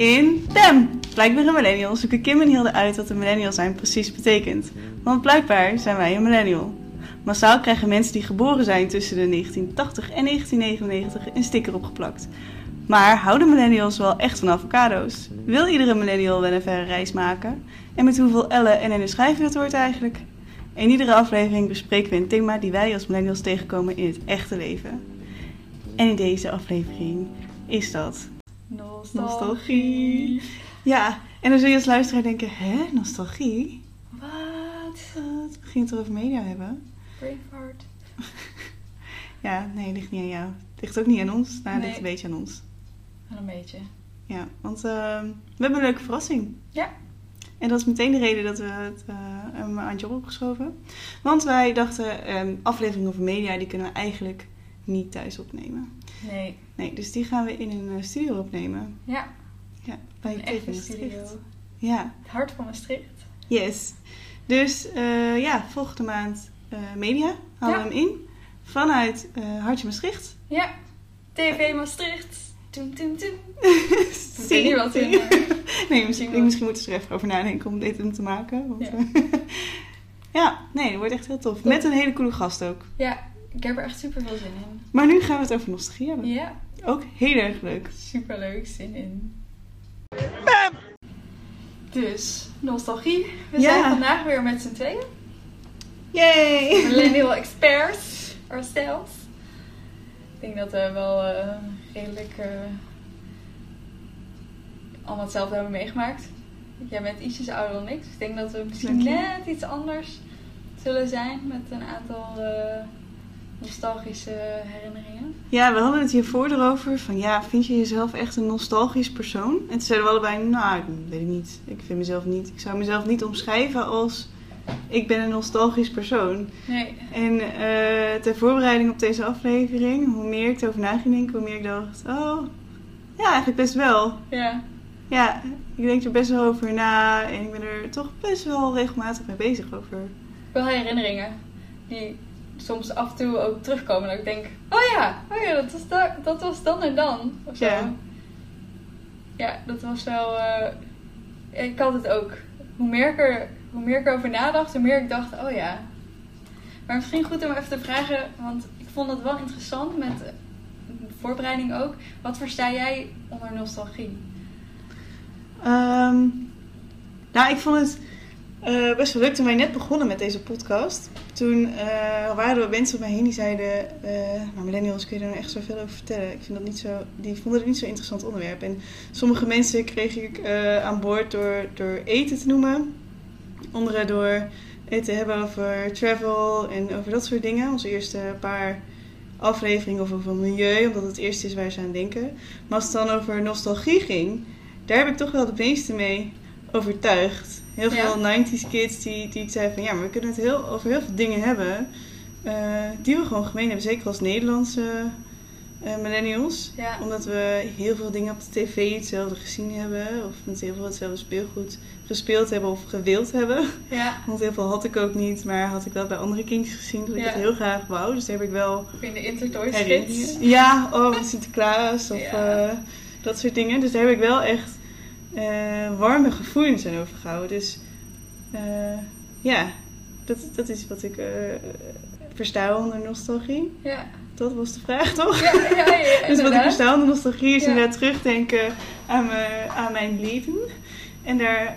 in. Blijkbaar een millennial zoeken Kim en Hilde uit wat een millennial zijn precies betekent. Want blijkbaar zijn wij een millennial. Massaal krijgen mensen die geboren zijn tussen de 1980 en 1999 een sticker opgeplakt. Maar houden millennials wel echt van avocado's? Wil iedere millennial wel een verre reis maken? En met hoeveel L'en en N'en schrijf je dat woord eigenlijk? In iedere aflevering bespreken we een thema die wij als millennials tegenkomen in het echte leven. En in deze aflevering is dat nostalgie. Ja, en dan zul je als luisteraar denken, hè, nostalgie? Wat? Wat? We gingen het over media hebben. Braveheart. Ja, nee, ligt niet aan jou. Het ligt ook niet aan ons. Nou, het Nee. ligt een beetje aan ons. Wel een beetje. Ja, want ehm, we hebben een leuke verrassing. Ja. En dat is meteen de reden dat we het eh, hem aan job opgeschoven. Want wij dachten, ehm afleveringen over media, die kunnen we eigenlijk niet thuis opnemen. Nee. Nee, dus die gaan we in een eh, studio opnemen. Ja, Ja, bij een echte studio. Ja, Het hart van Maastricht. yes. Dus eh, ja, volgende maand eh, media halen Ja. we hem in. Vanuit Hartje Maastricht. Ja. TV Maastricht. Toem, toem, toem. Zie weet niet wat in, Nee, misschien, misschien moeten ze er even over nadenken om dit hem te maken. Want, Ja. ja, nee, dat wordt echt heel tof. Met een hele coole gast ook. Ja, ik heb er echt super veel zin in. Maar nu gaan we het over nostalgie hebben. Ja, Ook heel erg leuk. super leuk. Zin in. Dus, nostalgie. We Ja. zijn vandaag weer met z'n tweeën. Yay! Millennial experts. Ourselves. Ik denk dat we wel eh, redelijk eh, allemaal hetzelfde hebben meegemaakt. Jij bent ietsjes ouder dan ik. Dus ik denk dat we misschien net iets anders zullen zijn. Met een aantal eh, nostalgische herinneringen. Ja, we hadden het hiervoor erover van ja, vind je jezelf echt een nostalgisch persoon? En toen zeiden we allebei, nou, ik weet ik niet. Ik vind mezelf niet. Ik zou mezelf niet omschrijven als ik ben een nostalgisch persoon. Nee. En eh, ter voorbereiding op deze aflevering, hoe meer ik erover na ging denken, hoe meer ik dacht, oh, ja, eigenlijk best wel. Ja. Ja, ik denk er best wel over na en ik ben er toch best wel regelmatig mee bezig over. Wel herinneringen die soms af en toe ook terugkomen. Dat ik denk, oh ja, oh ja dat, was da- dat was dan en dan. Of zo. Ja. Ja, dat was wel... eh, ik had het ook. Hoe meer, ik er, hoe meer ik erover nadacht, hoe meer ik dacht, oh ja. Maar misschien goed om even te vragen, want ik vond het wel interessant met de voorbereiding ook. Wat versta jij onder nostalgie? Ehm, nou, ik vond het eh, best wel leuk toen wij net begonnen met deze podcast. Toen eh, waren er mensen om mij heen die zeiden... eh maar millennials, kun je er nou echt zoveel over vertellen? Ik vind dat niet zo... Die vonden het niet zo'n interessant onderwerp. En sommige mensen kreeg ik aan boord door, door eten te noemen. Anderen door het te hebben over travel en over dat soort dingen. Onze eerste paar afleveringen of over milieu, omdat het eerste is waar ze aan denken. Maar als het dan over nostalgie ging, daar heb ik toch wel de meeste mee overtuigd. Heel Ja. veel 90s kids die, die zeiden van ja, maar we kunnen het heel, over heel veel dingen hebben eh, die we gewoon gemeen hebben. Zeker als Nederlandse eh, millennials. Ja. Omdat we heel veel dingen op de tv hetzelfde gezien hebben. Of met heel veel hetzelfde speelgoed gespeeld hebben of gewild hebben. Ja, Want heel veel had ik ook niet, maar had ik wel bij andere kindjes gezien dat ik het heel graag wou. Dus daar heb ik wel in de Intertoys. Ja, oh, met Sinterklaas of eh, dat soort dingen. Dus daar heb ik wel echt eh, warme gevoelens aan overgehouden. Dus eh, ja, dat, dat is wat ik eh, versta onder nostalgie. Ja, Dat was de vraag, toch? ja, ja, ja, Dus wat ik versta onder nostalgie is inderdaad terugdenken aan, mijn, aan mijn leven. En daar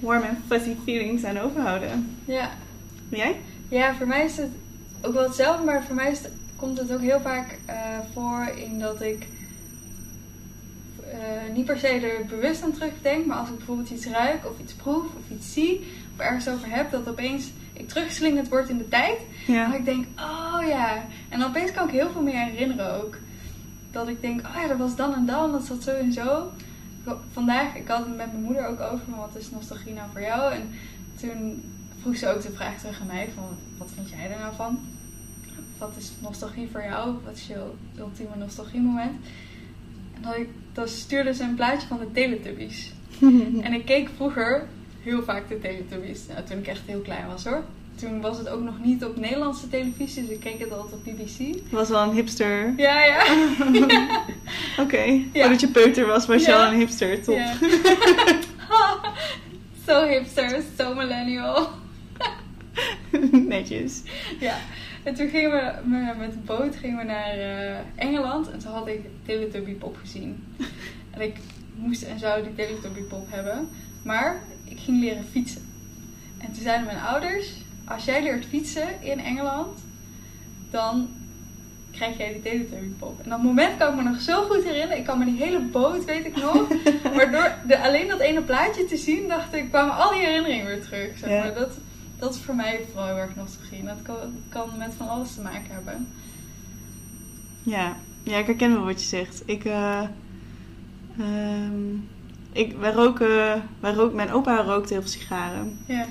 warm en fuzzy feelings aan overhouden. Ja. Jij? Ja, voor mij is het ook wel hetzelfde, maar voor mij is het- komt het ook heel vaak voor in dat ik eh, niet per se er bewust aan terugdenk, maar als ik bijvoorbeeld iets ruik of iets proef of iets zie of ergens over heb, dat opeens ik teruggeslingerd word in de tijd. Ja. Dat ik denk, oh ja. En opeens kan ik heel veel meer herinneren ook. Dat ik denk, oh ja, dat was dan en dan, dat zat zo en zo. Vandaag, ik had het met mijn moeder ook over, van wat is nostalgie nou voor jou? En toen vroeg ze ook de vraag terug aan mij, van wat vind jij er nou van? Wat is nostalgie voor jou? Wat is je ultieme nostalgie moment? Ik, dan stuurde ze een plaatje van de Teletubbies. En ik keek vroeger heel vaak de Teletubbies. Nou, toen ik echt heel klein was hoor. toen was het ook nog niet op Nederlandse televisie, dus ik keek het altijd op BBC. Was wel een hipster. Ja, ja. Oké. Ja. Voordat je peuter was, was je Ja. al een hipster. Top. Ja. Zo hipster, zo millennial. Netjes. Ja. En toen gingen we me- met de boot gingen we naar eh, Engeland en toen had ik Teletubby Pop gezien. En ik moest en zou die Teletubby Pop hebben, maar ik ging leren fietsen. En toen zeiden mijn ouders, als jij leert fietsen in Engeland, dan krijg jij die Teletubby Pop. En dat moment kan ik me nog zo goed herinneren. Ik kan me die hele boot, weet ik nog. Maar door de, alleen dat ene plaatje te zien, dacht ik, kwamen al die herinneringen weer terug. Zeg Ja. maar. dat, dat is voor mij vooral heel erg nostalgie. En dat kan, kan met van alles te maken hebben. Ja. ja, ik herken wel wat je zegt. Ik, eh ehm, ik, wij roken, wij roken, mijn opa rookte heel veel sigaren. Ja.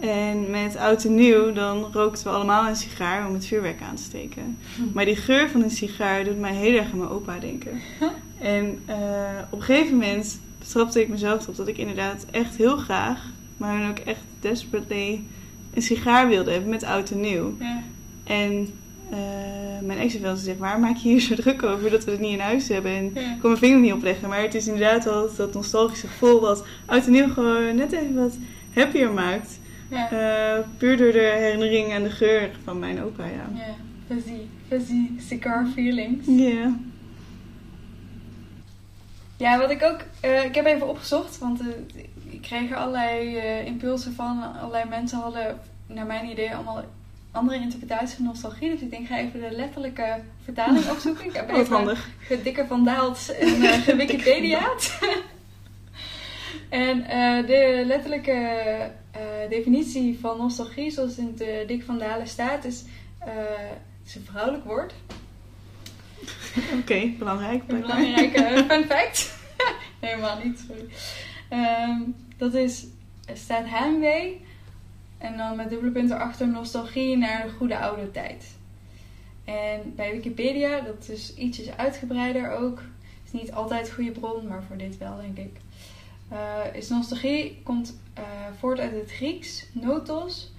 En met oud en nieuw, dan rookten we allemaal een sigaar om het vuurwerk aan te steken. Maar die geur van een sigaar doet mij heel erg aan mijn opa denken. En eh, op een gegeven moment betrapte ik mezelf op dat ik inderdaad echt heel graag, maar dan ook echt desperately, een sigaar wilde hebben met oud en nieuw. Ja. En eh, mijn ex heeft wel gezegd, waar maak je hier zo druk over dat we het niet in huis hebben? En Ja. ik kon mijn vinger niet opleggen, maar het is inderdaad wel dat nostalgische gevoel wat oud en nieuw gewoon net even wat happier maakt. Ja. Eh, puur door de herinnering aan de geur van mijn opa, ja. Ja. Fuzzy, fuzzy cigar feelings. Ja. Ja, wat ik ook... eh, ik heb even opgezocht, want ik kreeg er allerlei eh, impulsen van. Allerlei mensen hadden, naar mijn idee, allemaal andere interpretaties van nostalgie. Dus ik denk, ga even de letterlijke vertaling opzoeken. Ik heb even handig. gedikker van Daalt en uh, gewikipediaat. en eh, de letterlijke definitie van nostalgie, zoals in eh, Dik van Dalen staat, is... het is een vrouwelijk woord. Oké, belangrijk. Een belangrijke fun fact. helemaal niet, sorry. Ehm, dat is, staat heimwee. En dan met dubbele punten erachter nostalgie naar de goede oude tijd. En bij Wikipedia, dat is ietsjes uitgebreider ook. Is niet altijd een goede bron, maar voor dit wel, denk ik. Eh, is nostalgie komt eh, voort uit het Grieks, notos.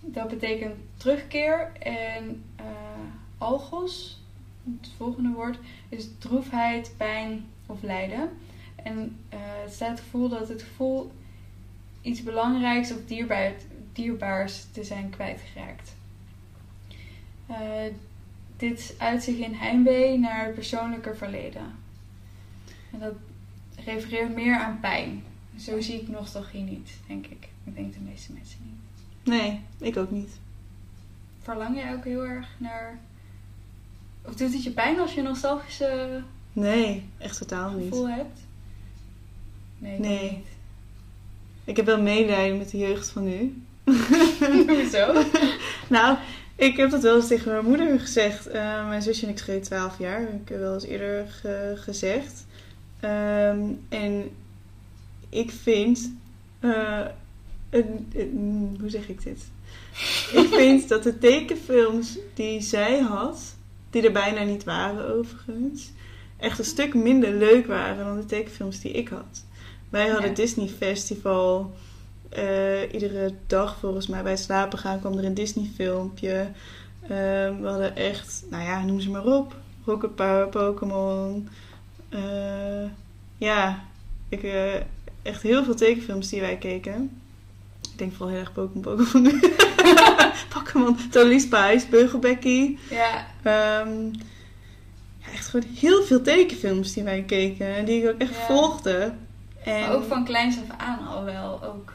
Dat betekent terugkeer. En eh, algos, het volgende woord, is droefheid, pijn of lijden. En eh, het staat het gevoel dat het gevoel iets belangrijks of dierbaar, dierbaars te zijn kwijtgeraakt. Eh, dit uit zich in heimwee naar het persoonlijke verleden. En dat refereert meer aan pijn. Zo zie ik nostalgie niet, denk ik. Ik denk de meeste mensen niet. Nee, ik ook niet. Verlang jij ook heel erg naar. Of doet het je pijn als je nostalgische Nee, echt totaal niet. gevoel hebt? Nee, ik Nee. Ik heb wel medelijden met de jeugd van nu. Hoezo? Nou, ik heb dat wel eens tegen mijn moeder gezegd. Eh, mijn zusje en ik schreef 12 jaar. Dat heb ik wel eens eerder ge- gezegd. Ehm, en ik vind. eh, een- een- hoe zeg ik dit? ik vind dat de tekenfilms die zij had, die er bijna niet waren overigens, echt een stuk minder leuk waren dan de tekenfilms die ik had. Wij hadden Ja. Disney Festival. Eh, iedere dag volgens mij bij het slapen gaan kwam er een Disney filmpje. we hadden echt, nou ja, noem ze maar op. Rocket Power, Pokémon. Eh, ja, ik, eh, echt heel veel tekenfilms die wij keken. Ik denk vooral heel erg Pokémon, Pokémon. Pokémon, Totally Spice, Beugelbecky. Ja, Ehm, ja, echt gewoon heel veel tekenfilms die wij keken. En die ik ook echt Ja. volgde. En, maar ook van kleins af aan al wel. Ook.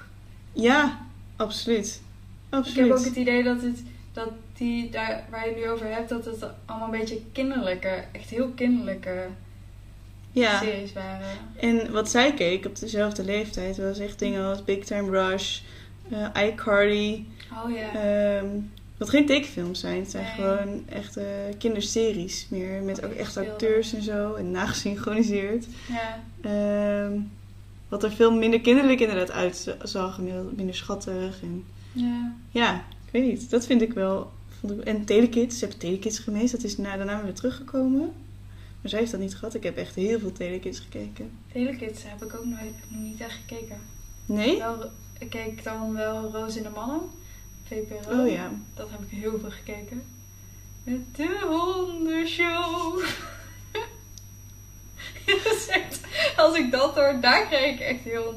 Ja, absoluut. Ik Absoluut. heb ook het idee dat, het, dat die daar waar je het nu over hebt, dat het allemaal een beetje kinderlijke, echt heel kinderlijke ja. series waren. En wat zij keek op dezelfde leeftijd was echt dingen als Big Time Rush, eh iCarly. Oh ja. ehm, wat geen tekenfilms zijn. Het zijn Nee. gewoon echte kinderseries meer. Met Ook echt acteurs en zo. En nagesynchroniseerd. ja. Ehm, wat er veel minder kinderlijk inderdaad uitzag. Minder schattig. En ja. ja, ik weet niet. Dat vind ik wel. Vond ik, en Telekids. Ze hebben Telekids gemist. Dat is na, daarna weer teruggekomen. Maar zij heeft dat niet gehad. Ik heb echt heel veel Telekids gekeken. Telekids heb ik ook nooit, nog niet echt gekeken. Nee? Wel, ik keek dan wel Roos in de Mannen. VPRO. Oh ja. Dat heb ik heel veel gekeken. Met de hondenshow. Als ik dat hoor, daar krijg ik echt heel...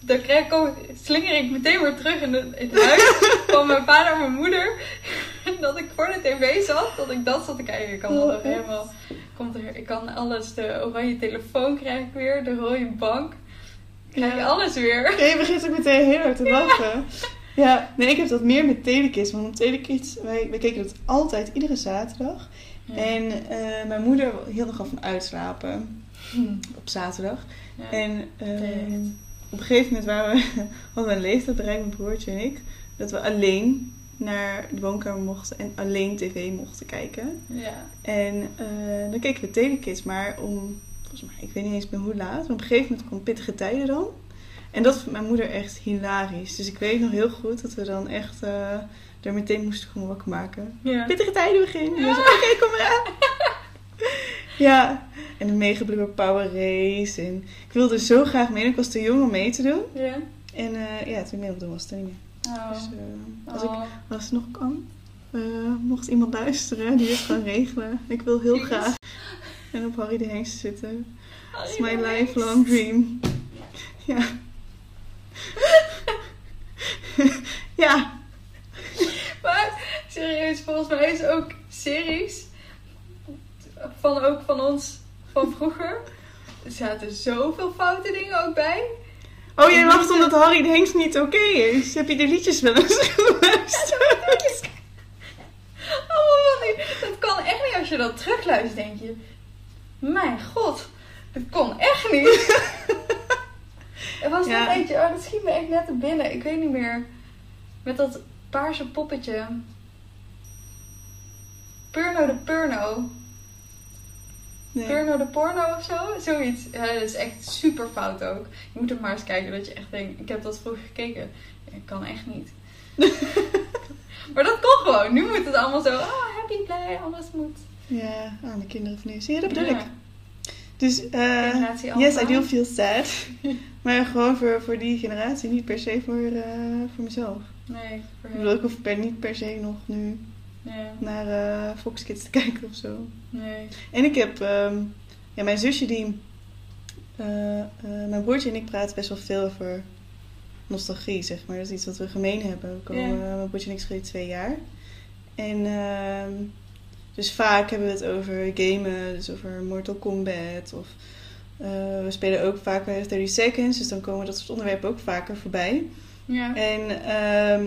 Dan, krijg ik ook, slinger ik meteen weer terug in, het huis van mijn vader en mijn moeder. Dat ik voor de tv zat, dat ik dat zat te kijken. Ik kan dat Oh, nog helemaal... Komt er, ik kan alles, de oranje telefoon krijg ik weer, de rode bank. Krijg ik Ja. alles weer. Ja, je begint ook meteen heel hard te lachen. Ja, nee, ik heb dat meer met Telekids. Want op Telekids, wij, wij keken dat altijd iedere zaterdag. En eh, mijn moeder hield nogal van uitslapen op zaterdag. Ja. En eh, Terecht. op een gegeven moment waren we, hadden we een leeftijd bereikt, mijn broertje en ik, dat we alleen naar de woonkamer mochten en alleen tv mochten kijken. ja. En eh, dan keken we Telekids, maar om, volgens mij, ik weet niet eens meer hoe laat, maar op een gegeven moment kwam Pittige Tijden dan. En dat vond mijn moeder echt hilarisch. Dus ik weet nog heel goed dat we dan echt er meteen moesten komen wakker maken. Ja. Pittige Tijden beginnen. Zo, Oké, kom eraan. ja, en de Mega Blubber Power Race. En ik wilde zo graag mee. Ik was te jong om mee te doen. Ja. En eh, ja, toen ik mee op doen was het niet meer. Oh. Dus eh, als, ik, Oh. als het nog kan, eh, mocht iemand luisteren die het kan regelen. Ik wil heel graag en op Harry de Hengst zitten. It's my lifelong dream. Ja. ja. Maar serieus, volgens mij is ook series van ook van ons van vroeger. Er zaten zoveel foute dingen ook bij. Oh, jij lacht omdat Harry de Hengst niet oké is. Heb je de liedjes wel eens geluisterd? Die- Dat kan echt niet als je dat terugluistert, denk je. Mijn god, dat kon echt niet. Er was Ja. nog eentje, oh dat schiet me echt net te binnen. Ik weet niet meer. Met dat paarse poppetje. Purno de Purno. Nee. Purno de Porno of zo? Zoiets. Ja, dat is echt super fout ook. Je moet er maar eens kijken dat je echt denkt, ik heb dat vroeger gekeken. Ik kan echt niet. maar dat kon gewoon. Nu moet het allemaal zo, oh happy, blij, alles moet. Ja, aan de kinderen van nu. Zie je, dat bedoel Ja. ik. Dus, eh Generatie yes. I do feel sad. maar gewoon voor, voor die generatie, niet per se voor, eh, voor mezelf. Nee, voor Ik bedoel, ik hoef per, niet per se nog nu Ja, naar eh, Fox Kids te kijken of zo. nee. En ik heb, ehm, ja, mijn zusje die, eh, eh, mijn broertje en ik praten best wel veel over nostalgie, zeg maar. Dat is iets wat we gemeen hebben. We komen. Mijn broertje en ik schelen twee jaar. En ehm, dus vaak hebben we het over gamen, dus over Mortal Kombat. Of we spelen ook vaak bij 30 Seconds, dus dan komen dat soort onderwerpen ook vaker voorbij. Ja. En, ehm,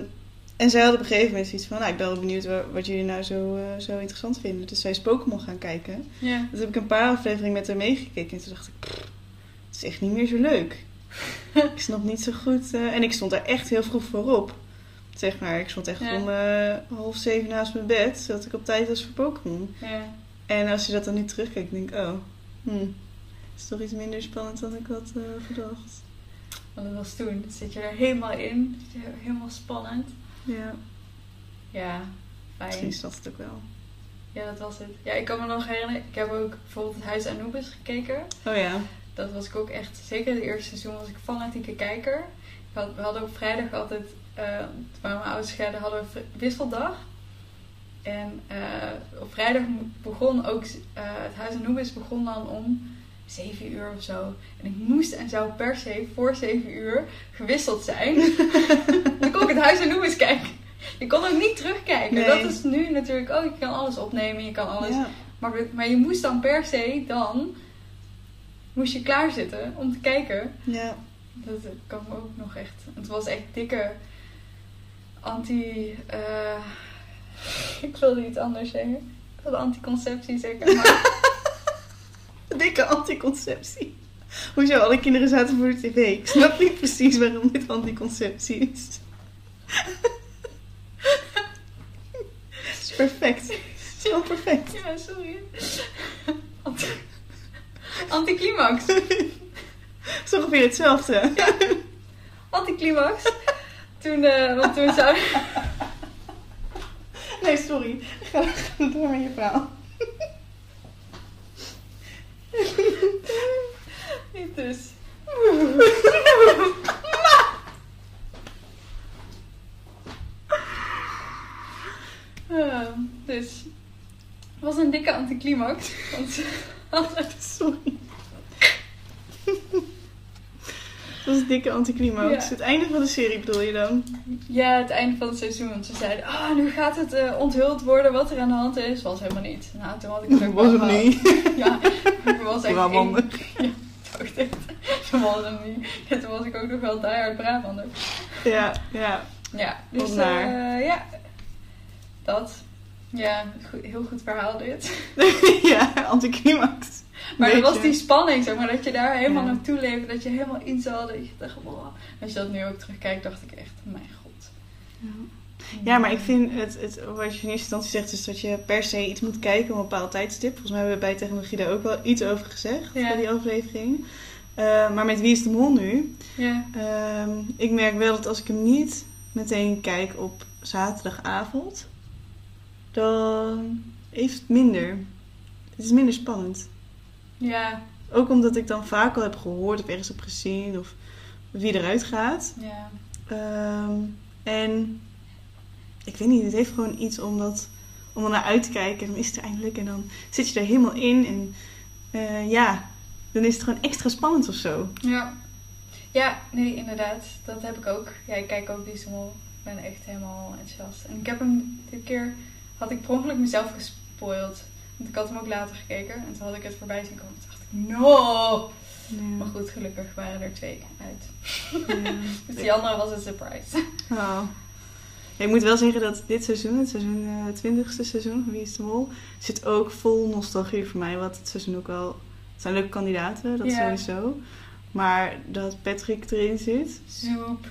en zij had op een gegeven moment zoiets van, nou, ik ben wel benieuwd wa- wat jullie nou zo, eh, zo interessant vinden. Dus zij is Pokémon gaan kijken. Ja. Dus heb ik een paar afleveringen met haar meegekeken. En toen dacht ik, "Pff, het is echt niet meer zo leuk. ik snap niet zo goed. eh, en ik stond daar echt heel vroeg voor op. Zeg maar, ik stond echt Ja. om eh, half zeven naast mijn bed. Zodat ik op tijd was voor Pokémon. Ja. En als je dat dan nu terugkijkt, denk ik, oh, het is toch iets minder spannend dan ik had gedacht. Want dat was toen. Zit je er helemaal in. Zit je Helemaal spannend. Ja, Ja, misschien fijn. is dat het ook wel. Ja, dat was het. Ja, ik kan me nog herinneren. Ik heb ook bijvoorbeeld het Huis Anubis gekeken. Oh ja. Dat was ik ook echt, zeker het eerste seizoen was ik fanatieke kijker. Ik had, we hadden op vrijdag altijd, toen mijn ouders scheiden, hadden we wisseldag. En eh, op vrijdag begon ook, eh, het Huis Anubis begon dan om 7 uur of zo. En ik moest en zou per se voor 7 uur gewisseld zijn. dan kon ik het Huis Anubis kijken. Je kon ook niet terugkijken. Nee. Dat is nu natuurlijk ook, je kan alles opnemen, je kan alles Ja. maar, maar je moest dan per se dan moest je klaarzitten om te kijken. ja. Dat kan me ook nog echt. Het was echt dikke anti. eh, ik wilde iets anders zeggen. Ik wilde anticonceptie zeggen. Maar Dikke anticonceptie. Hoezo? Alle kinderen zaten voor de tv. Ik snap niet precies waarom dit anticonceptie is. Het is perfect. Het is gewoon perfect. ja, sorry. Anti, anticlimax. Het is ongeveer hetzelfde. Anticlimax. Toen, eh want toen zou. Nee, sorry. Ga, ga door met je verhaal. Dus. Dus het was een dikke anticlimax. Want ze hadden- Sorry. Dat was een dikke anticlimax. Ja. Het einde van de serie bedoel je dan? ja, het einde van het seizoen. Want ze zeiden, ah, nu gaat het eh, onthuld worden wat er aan de hand is. Was helemaal niet. Nou, toen had ik het ook was het niet. Ja, ik was echt... Één-. Was niet. En toen was ik ook nog wel diehard Brabander. Ja, ja. Ja, dus ja. Dat. Ja, heel goed verhaal dit. ja, anticlimax. Maar dat was die spanning, zeg maar, dat je daar helemaal Ja. naartoe leefde, dat je helemaal in zat, dat je dacht, wow. Als je dat nu ook terugkijkt, dacht ik echt, mijn god. Ja, maar ik vind het, het, wat je in eerste instantie zegt, is dat je per se iets moet kijken op een bepaald tijdstip. Volgens mij hebben we bij technologie daar ook wel iets over gezegd, Ja. bij die aflevering. Eh, maar met Wie is de Mol nu? Ja, Ehm, ik merk wel dat als ik hem niet meteen kijk op zaterdagavond, dan heeft het minder. Het is minder spannend. ja, Ook omdat ik dan vaak al heb gehoord of ergens heb gezien of wie eruit gaat. ja. Ehm, en ik weet niet, het heeft gewoon iets om, dat, om er naar uit te kijken. En dan is het er eindelijk en dan zit je er helemaal in. En eh, ja, dan is het gewoon extra spannend of zo. Ja. Ja, nee, inderdaad. Dat heb ik ook. Ja, ik kijk ook Diesel. Ik ben echt helemaal enthousiast. En ik heb hem dit keer, had ik per ongeluk mezelf gespoild. Want ik had hem ook later gekeken. En toen had ik het voorbij zien komen. Toen dacht ik, no! Maar goed, gelukkig waren er twee uit. Ja. Dus die andere was een surprise. Oh. Ik moet wel zeggen dat dit seizoen, het seizoen, het twintigste seizoen van Wie is de Mol, zit ook vol nostalgie voor mij. Wat het seizoen ook wel... Het zijn leuke kandidaten, dat sowieso. Maar dat Patrick erin zit... Zoep.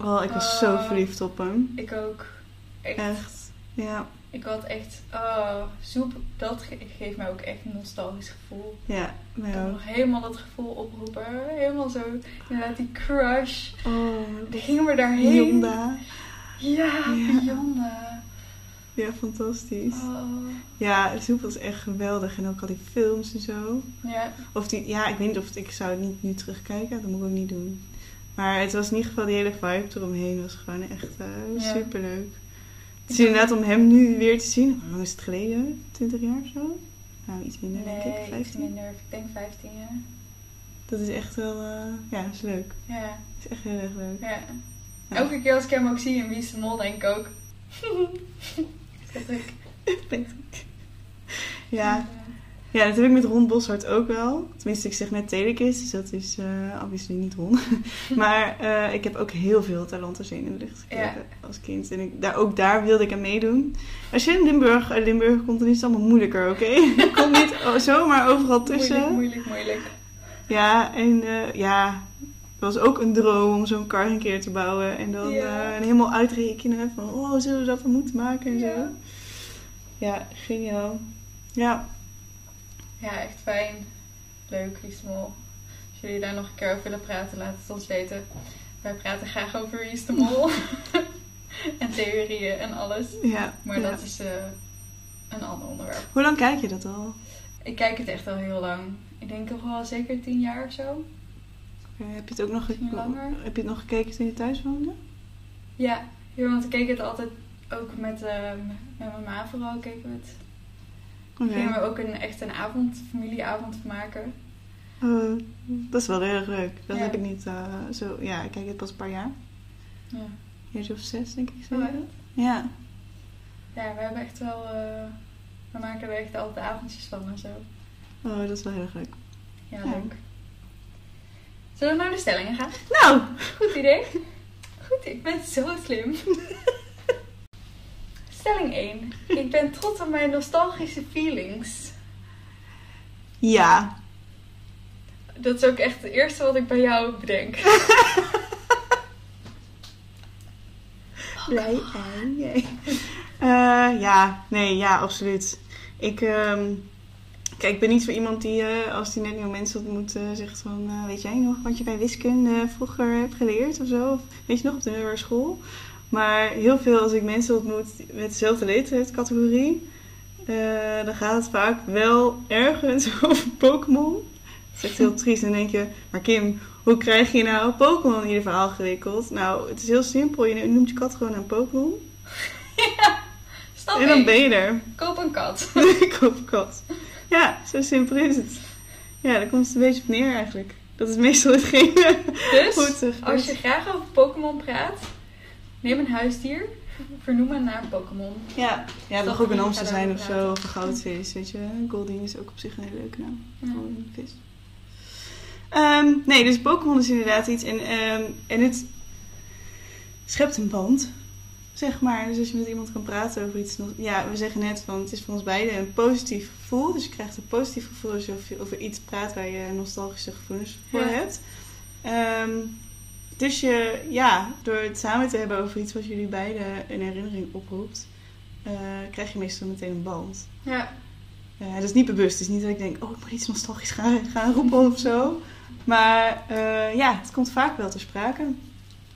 Oh, ik was zo Oh. verliefd op hem. Ik ook. Echt. Echt. Ja, Ik had echt, oh, soep, dat ge- geeft mij ook echt een nostalgisch gevoel. ja, mij ook. nog helemaal dat gevoel oproepen. Helemaal zo, inderdaad, die crush. Oh, Dan gingen we daarheen. Yonda. Ja, Ja. Yonda. Ja, fantastisch. Oh. Ja, Zoep was echt geweldig. En ook al die films en zo. Ja, Of die, ja, ik weet niet of het, ik zou het niet nu terugkijken. Dat moet ik ook niet doen. Maar het was in ieder geval, die hele vibe eromheen was gewoon echt eh Ja. superleuk. Het is inderdaad om hem nu weer te zien. Hoe lang is het geleden? 20 jaar of zo? Nou, iets minder denk ik. nee, iets 15. minder. Ik denk 15 jaar. Dat is echt wel, eh, ja, is leuk. Ja, Het is echt heel erg leuk. ja. Ja. Elke keer als ik hem ook zie in Wie is de Mol, denk ik ook... Patrick. Ja, ja, dat heb ik met Ron Boshart ook wel. Tenminste, ik zeg net Telekis, dus dat is eh obviously niet Ron. maar eh, ik heb ook heel veel talentenzin in de lucht gekregen Ja. als kind. En ik, daar, ook daar wilde ik aan meedoen. Als je in Limburg, uit Limburg komt, dan is het allemaal moeilijker, oké? je komt niet zomaar overal tussen. Moeilijk, moeilijk, moeilijk. Ja, en eh, ja, was ook een droom om zo'n kar een keer te bouwen. En dan eh, en helemaal uitrekenen van, oh, zullen we dat voor moeten maken en zo. Ja. Geniaal. Ja, Ja, echt fijn. Leuk, Wie is de Mol. Als jullie daar nog een keer over willen praten, laat het ons weten. Wij praten graag over Wie is de Mol. en theorieën en alles. ja. Maar ja. dat is eh, een ander onderwerp. Hoe lang kijk je dat al? Ik kijk het echt al heel lang. Ik denk toch wel zeker tien jaar of zo. Eh, heb, je het ook nog heb je het nog gekeken toen je thuis woonde? Ja, ja want ik keek het altijd ook met, eh, met mijn ma vooral keken we het. Gingen we ook een, echt een avond, familieavond maken. Oh, dat is wel heel erg leuk. Dat Ja. heb ik niet eh, zo... Ja, ik kijk het pas een paar jaar. Ja. Jaar of zes, denk ik. Zo. Zo? Ja. Ja, we hebben echt wel... we maken er echt altijd avondjes van en zo. Oh, dat is wel heel erg leuk. Ja, Ja. leuk. Zullen we naar de stellingen gaan? Nou! Goed idee. Goed, ik ben zo slim. Stelling 1. Ik ben trots op mijn nostalgische feelings. Ja. Dat is ook echt het eerste wat ik bij jou bedenk. Blij en jij. Eh, ja, nee, ja, absoluut. Ik, ehm, kijk, ik ben niet zo iemand die, eh, als die net nieuwe mensen ontmoet, eh, zegt van, eh, weet jij nog wat je bij wiskunde vroeger hebt geleerd of zo? Of, weet je nog, op de middelbare school? Maar heel veel als ik mensen ontmoet met dezelfde leeftijdscategorie, dan gaat het vaak wel ergens over Pokémon. Dat is echt heel triest. En dan denk je, maar Kim, hoe krijg je nou Pokémon in je verhaal gewikkeld? Nou, het is heel simpel. Je noemt je kat gewoon een Pokémon. Snap Stap en dan ben je er. Koop een kat. Koop een kat. Ja, zo simpel is het. Ja, daar komt het een beetje op neer eigenlijk. Dat is meestal hetgene Dus, zich als je graag over Pokémon praat, neem een huisdier. Vernoem het naar Pokémon. Ja, ja Dat mag ook een gaan zijn of zo. Of een goudvis, weet je. Goldien is ook op zich een hele leuke naam. Ja. Vis. Ehm, nee, dus Pokémon is inderdaad iets. En, ehm, en het schept een band, zeg maar. Dus als je met iemand kan praten over iets... Ja, we zeggen net van het is voor ons beiden een positief gevoel. Dus je krijgt een positief gevoel als je over, iets praat waar je nostalgische gevoelens voor Ja. hebt. Ehm, dus je, ja, door het samen te hebben over iets wat jullie beiden een herinnering oproept... eh, krijg je meestal meteen een band. Ja, Ja, dat is niet bewust. Het is niet dat ik denk, oh, ik moet iets nostalgisch gaan, gaan roepen of zo. Maar eh, ja, het komt vaak wel ter sprake.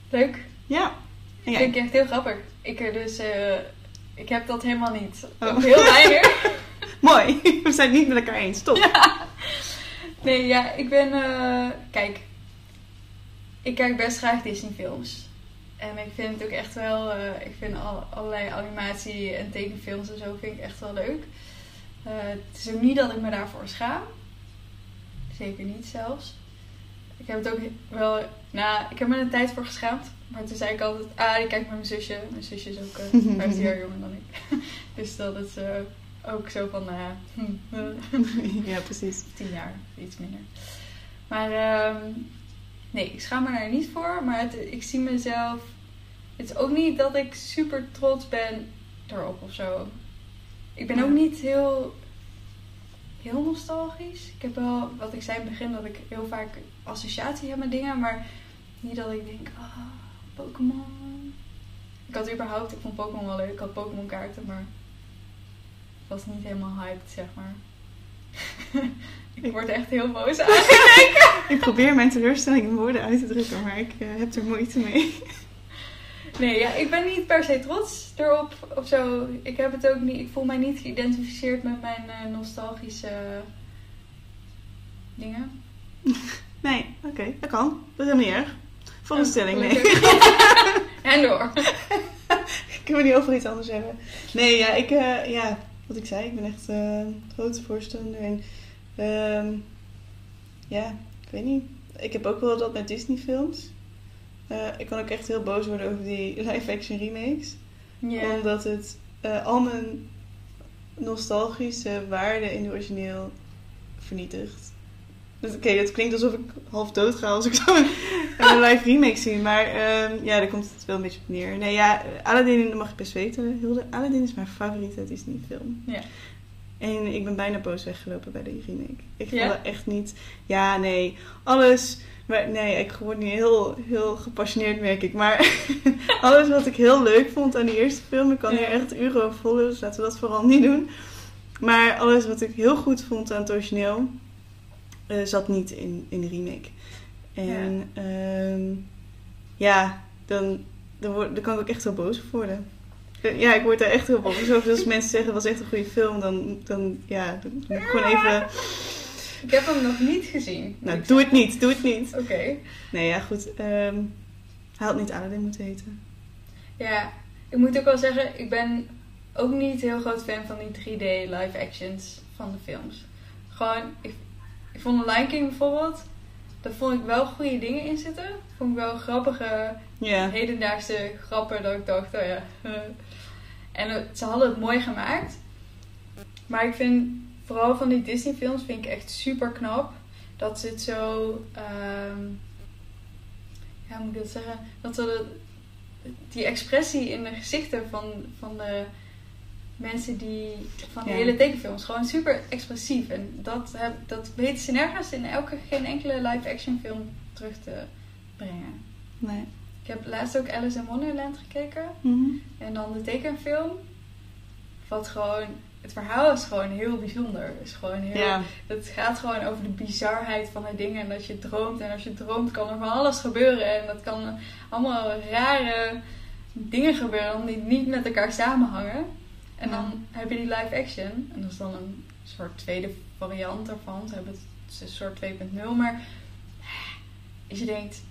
leuk. Ja. En Dat vind ik echt heel grappig. Ik er dus, eh, ik heb dat helemaal niet. Oh. Heel weinig. Mooi. We zijn het niet met elkaar eens. Top. Nee, ja, ik ben, eh, kijk, ik kijk best graag Disney films. En ik vind het ook echt wel, eh, ik vind al, allerlei animatie en tekenfilms en zo vind ik echt wel leuk. Het is ook niet dat ik me daarvoor schaam. Zeker niet zelfs. Ik heb het ook wel, nou, ik heb me er een tijd voor geschaamd. Maar toen zei ik altijd, ah, ik kijk met mijn zusje. Mijn zusje is ook eh 15 jaar jonger dan ik. dus dat is eh, ook zo van, nou ja, hm, eh, ja, precies. 10 jaar, iets minder. Maar ehm, nee, ik schaam me daar niet voor. Maar het, ik zie mezelf. Het is ook niet dat ik super trots ben erop of zo. Ik ben ook niet heel, heel nostalgisch. Ik heb wel, wat ik zei in het begin, dat ik heel vaak associatie heb met dingen. Maar niet dat ik denk, ah, Pokémon. Ik had überhaupt, ik vond Pokémon wel leuk. Ik had Pokémon kaarten, maar ik was niet helemaal hyped, zeg maar. ik word echt heel boos aan. Ik probeer mijn teleurstelling in woorden uit te drukken, maar ik eh, heb er moeite mee. Nee, ja, ik ben niet per se trots erop of zo. Ik heb het ook niet. Ik voel mij niet geïdentificeerd met mijn eh, nostalgische dingen. Nee, oké, dat kan. Dat is helemaal niet erg. Volgende stelling, nee. En door. Kunnen we niet over iets anders hebben? Nee, ja, ik, eh, ja, wat ik zei, ik ben echt een grote voorstander. En, ehm, ja, ik weet niet. Ik heb ook wel dat met Disney films. Eh, ik kan ook echt heel boos worden over die live-action remakes. Omdat het al mijn nostalgische waarde in de origineel vernietigt. Dus oké, dat klinkt alsof ik half dood ga als ik zo'n een live remake zie. Maar ehm, ja, daar komt het wel een beetje op neer. Nee, ja, Aladdin dat mag ik best weten. Hilde, Aladdin is mijn favoriete Disney film. Ja. En ik ben bijna boos weggelopen bij de remake. Ik vond Ja? dat echt niet... Ja, nee. Alles... Maar nee, ik word nu heel, heel gepassioneerd, merk ik. Maar alles wat ik heel leuk vond aan die eerste film... Ik kan Ja. hier echt uren over volgen, dus laten we dat vooral niet doen. Maar alles wat ik heel goed vond aan het origineel... eh, zat niet in, in de remake. En ja, ja dan, dan, word, dan kan ik ook echt heel boos op worden. Eh, Ja, ik word daar echt heel boos. Dus ook als mensen zeggen, het was echt een goede film, dan, dan ja, dan moet ik gewoon even... Ik heb hem nog niet gezien. Nou, doe het niet, doe het niet. Oké. Nee, ja, goed. ehm hij had niet Aladdin moeten heten. Ja, ik moet ook wel zeggen, ik ben ook niet heel groot fan van die 3D live actions van de films. Gewoon, ik, ik vond Lion King bijvoorbeeld, daar vond ik wel goede dingen in zitten. Vond ik wel grappige, hedendaagse grappen dat ik dacht, oh ja. En het- ze hadden het mooi gemaakt. Maar ik vind, vooral van die Disney films, vind ik echt super knap. Dat ze het zo, ehm, ja, hoe moet ik dat zeggen? Dat ze de- die expressie in de gezichten van, van de mensen die van die Ja. hele tekenfilms gewoon super expressief. En dat, heb, dat weten ze nergens in elke, geen enkele live-action film terug te brengen. nee. Ik heb laatst ook Alice in Wonderland gekeken. Mhm. En dan de tekenfilm. Wat gewoon... Het verhaal is gewoon heel bijzonder. Is gewoon heel, Ja, het gaat gewoon over de bizarheid van de dingen. En dat je droomt. En als je droomt kan er van alles gebeuren. En dat kan allemaal rare dingen gebeuren. Die niet met elkaar samenhangen. En dan heb je die live action. En dat is dan een soort tweede variant daarvan. Ze hebben het, een soort 2.0. Maar als je denkt...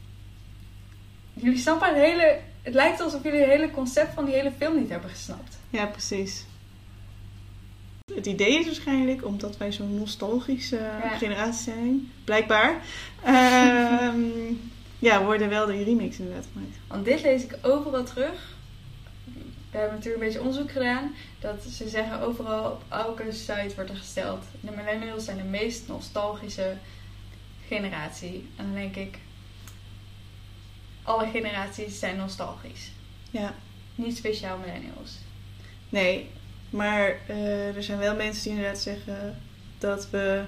Jullie snappen het hele... Het lijkt alsof jullie het hele concept van die hele film niet hebben gesnapt. ja, precies. het idee is waarschijnlijk, omdat wij zo'n nostalgische Ja. generatie zijn, blijkbaar, ehm, ja, worden wel die remakes inderdaad gemaakt. Want dit lees ik overal terug. We hebben natuurlijk een beetje onderzoek gedaan. Dat ze zeggen overal op elke site wordt er gesteld. De millennials zijn de meest nostalgische generatie. En dan denk ik, alle generaties zijn nostalgisch. Ja, Niet speciaal millennials. nee, maar eh, er zijn wel mensen die inderdaad zeggen dat we,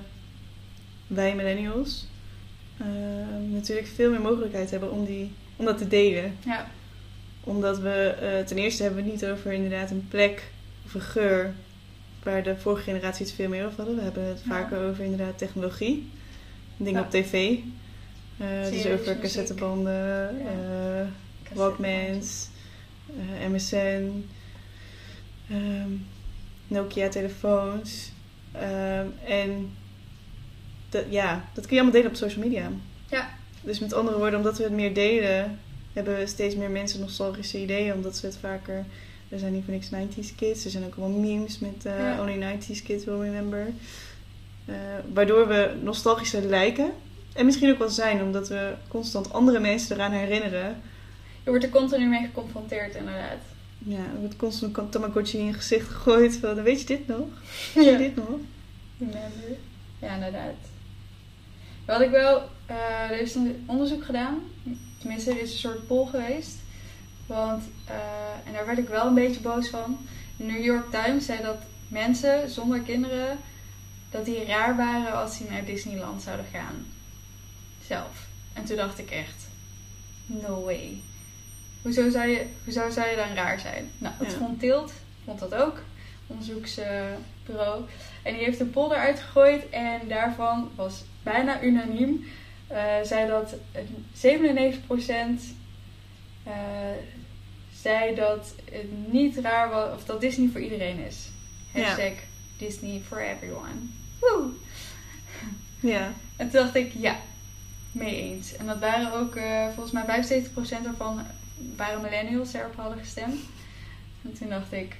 wij millennials, eh, natuurlijk veel meer mogelijkheid hebben om, die, om dat te delen. Ja, Omdat we eh, ten eerste hebben we het niet over inderdaad een plek of een geur waar de vorige generatie het veel meer over hadden. We hebben het Ja. vaker over inderdaad technologie, dingen Ja. op tv. Eh, dus over muziek. cassettebanden, Ja. eh, Walkmans, eh, MSN, ehm, Nokia-telefoons. Ehm, en dat, ja, dat kun je allemaal delen op social media. Ja. Dus met andere woorden, omdat we het meer delen, hebben we steeds meer mensen nostalgische ideeën. Omdat ze het vaker... Er zijn niet voor niks 90s kids. Er zijn ook allemaal memes met eh, Ja. Only 90s kids will remember. Eh, waardoor we nostalgischer lijken. En misschien ook wel zijn, omdat we constant andere mensen eraan herinneren. Je wordt er continu mee geconfronteerd inderdaad. Ja, er wordt constant een Tamagotchi in je gezicht gegooid. Van, weet je dit nog? Weet je dit nog? Remember? Ja, inderdaad. Wat ik wel, eh, er is een onderzoek gedaan. Tenminste, er is een soort poll geweest. Want, eh, en daar werd ik wel een beetje boos van. De New York Times zei dat mensen zonder kinderen, dat die raar waren als die naar Disneyland zouden gaan. Zelf. En toen dacht ik echt, no way. Hoezo zou je, hoezo zou je dan raar zijn? Nou, dat Ja. vond Tilt, vond dat ook. Onderzoeksbureau. En die heeft een poll eruit gegooid en daarvan was bijna unaniem. Eh, zei dat eh, 97% eh, zei dat het niet raar was, of dat Disney voor iedereen is. Ja. Hashtag Disney for everyone. Woe! Ja. En toen dacht ik, ja, mee eens. En dat waren ook, eh, volgens mij 75% daarvan waren millennials die erop hadden gestemd. En toen dacht ik,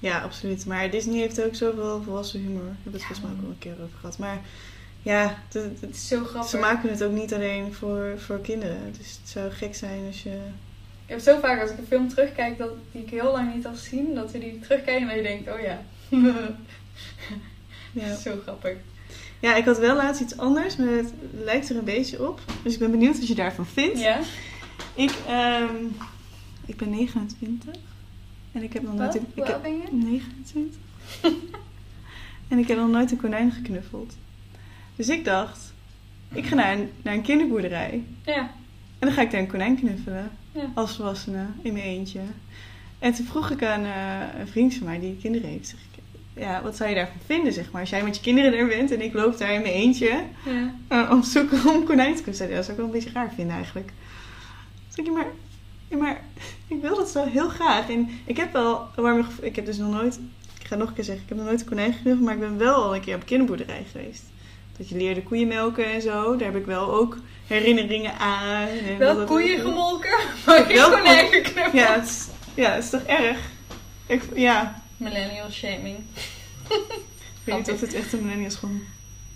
ja, absoluut. Maar Disney heeft ook zoveel volwassen humor. We hebben het Ja. volgens mij ook al een keer over gehad. Maar ja, is zo grappig. ze maken het ook niet alleen voor, voor kinderen. Dus het zou gek zijn als je... Ik heb zo vaak als ik een film terugkijk dat, die ik heel lang niet had gezien, dat we die terugkijken en je denkt, oh ja. Ja. Zo grappig. ja, ik had wel laatst iets anders, maar het lijkt er een beetje op. Dus ik ben benieuwd wat je daarvan vindt. Ja? Ik, ehm, ik ben 29. En ik heb nog nooit een... Ik heb, ben je? 29. en ik heb nog nooit een konijn geknuffeld. Dus ik dacht, ik ga naar een, naar een kinderboerderij. Ja. En dan ga ik daar een konijn knuffelen. Ja. Als volwassene, in mijn eentje. En toen vroeg ik aan eh, een vriend van mij die kinderen heeft. Zeg ik, ja, wat zou je daarvan vinden, zeg maar? Als jij met je kinderen er bent en ik loop daar in mijn eentje. Ja. eh, om zoeken om konijn te kunnen. Dat zou ik wel een beetje raar vinden eigenlijk. Zeg ik, maar, ja, maar ik wil dat zo heel graag. En ik heb wel een warme gevoel. Ik heb dus nog nooit, ik ga nog een keer zeggen, ik heb nog nooit een konijn geknuffeld. Maar ik ben wel al een keer op kinderboerderij geweest. Dat je leerde koeien melken en zo. Daar heb ik wel ook herinneringen aan. En Wel koeien ook- gemolken, maar konijn koeien- geknuffeld. Ja, het is, ja, het is toch erg? Ik, ja, Millennial shaming. ik weet niet of het echt een millennial is, gewoon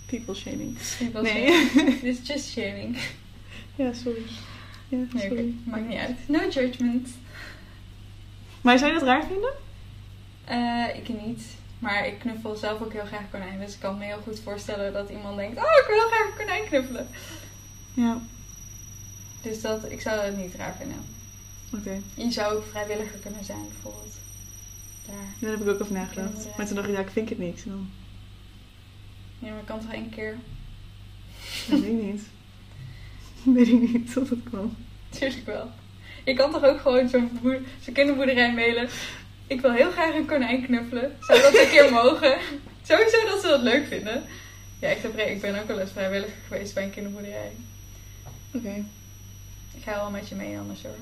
people shaming. People Nee. shaming. Dit is just shaming. Ja, sorry. Ja, Nee, sorry. maakt niet uit. No judgment. Maar zou je dat raar vinden? Eh, ik niet. Maar ik knuffel zelf ook heel graag konijn. Dus ik kan me heel goed voorstellen dat iemand denkt... Oh, ik wil heel graag een konijn knuffelen. Ja, Dus dat, ik zou dat niet raar vinden. oké. Je zou ook vrijwilliger kunnen zijn, bijvoorbeeld. Daar. Daar heb ik ook over nagedacht. Maar toen dacht ik, ja, ik vind het niks. Dan, Ja, maar ik kan toch één keer... dat weet ik niet. weet ik niet of dat kwam. Tuurlijk wel. Je kan toch ook gewoon zo'n zo'n kinderboerderij mailen. Ik wil heel graag een konijn knuffelen. Zou dat een keer mogen? Sowieso dat ze dat leuk vinden. Ja, echt oprecht. Ik ben ook wel eens vrijwilliger geweest bij een kinderboerderij. Oké, Ik ga wel met je mee anders hoor.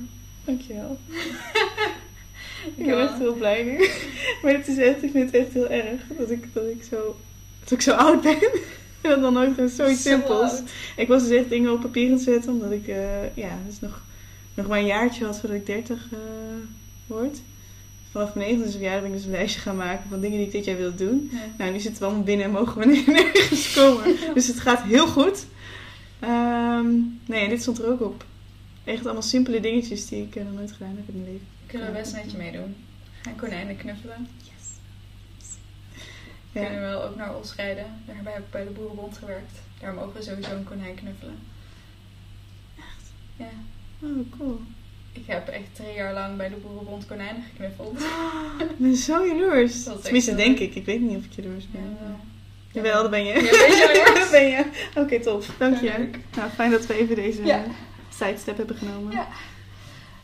dankjewel. Ik Ik ben wel. echt heel blij nu. Maar het is echt, ik vind het echt heel erg dat ik, dat ik, zo, dat ik zo oud ben. En dan ook zoiets Zo simpels. oud. Ik was dus echt dingen op papier aan het zetten, omdat ik, eh, ja, dus nog, nog maar een jaartje had voordat ik 30 eh word. Vanaf mijn 29 verjaardag ben ik dus een lijstje gaan maken van dingen die ik dit jaar wil doen. Ja. Nou, nu zitten we allemaal binnen en mogen we nergens komen. Dus het gaat heel goed. Ehm, nee, en dit stond er ook op. Echt allemaal simpele dingetjes die ik eh, nog nooit gedaan heb in mijn leven. Kunnen we best met je meedoen. Gaan konijnen knuffelen. Yes. Kunnen Ja. we wel ook naar Os rijden. Daar heb ik bij de Boerenbond gewerkt. Daar mogen we sowieso een konijn knuffelen. Echt? Ja. Oh, cool. Ik heb echt drie jaar lang bij de Boerenbond konijnen geknuffeld. Ik ben zo jaloers. Tenminste, denk ik. Ik weet niet of ik jaloers Ja, ben. wel. Jawel, dat ben je. Ja, ben je jaloers? Dat ben je. Oké, top. Dank je. Ja, leuk. Nou, fijn dat we even deze Ja. sidestep hebben genomen. Ja.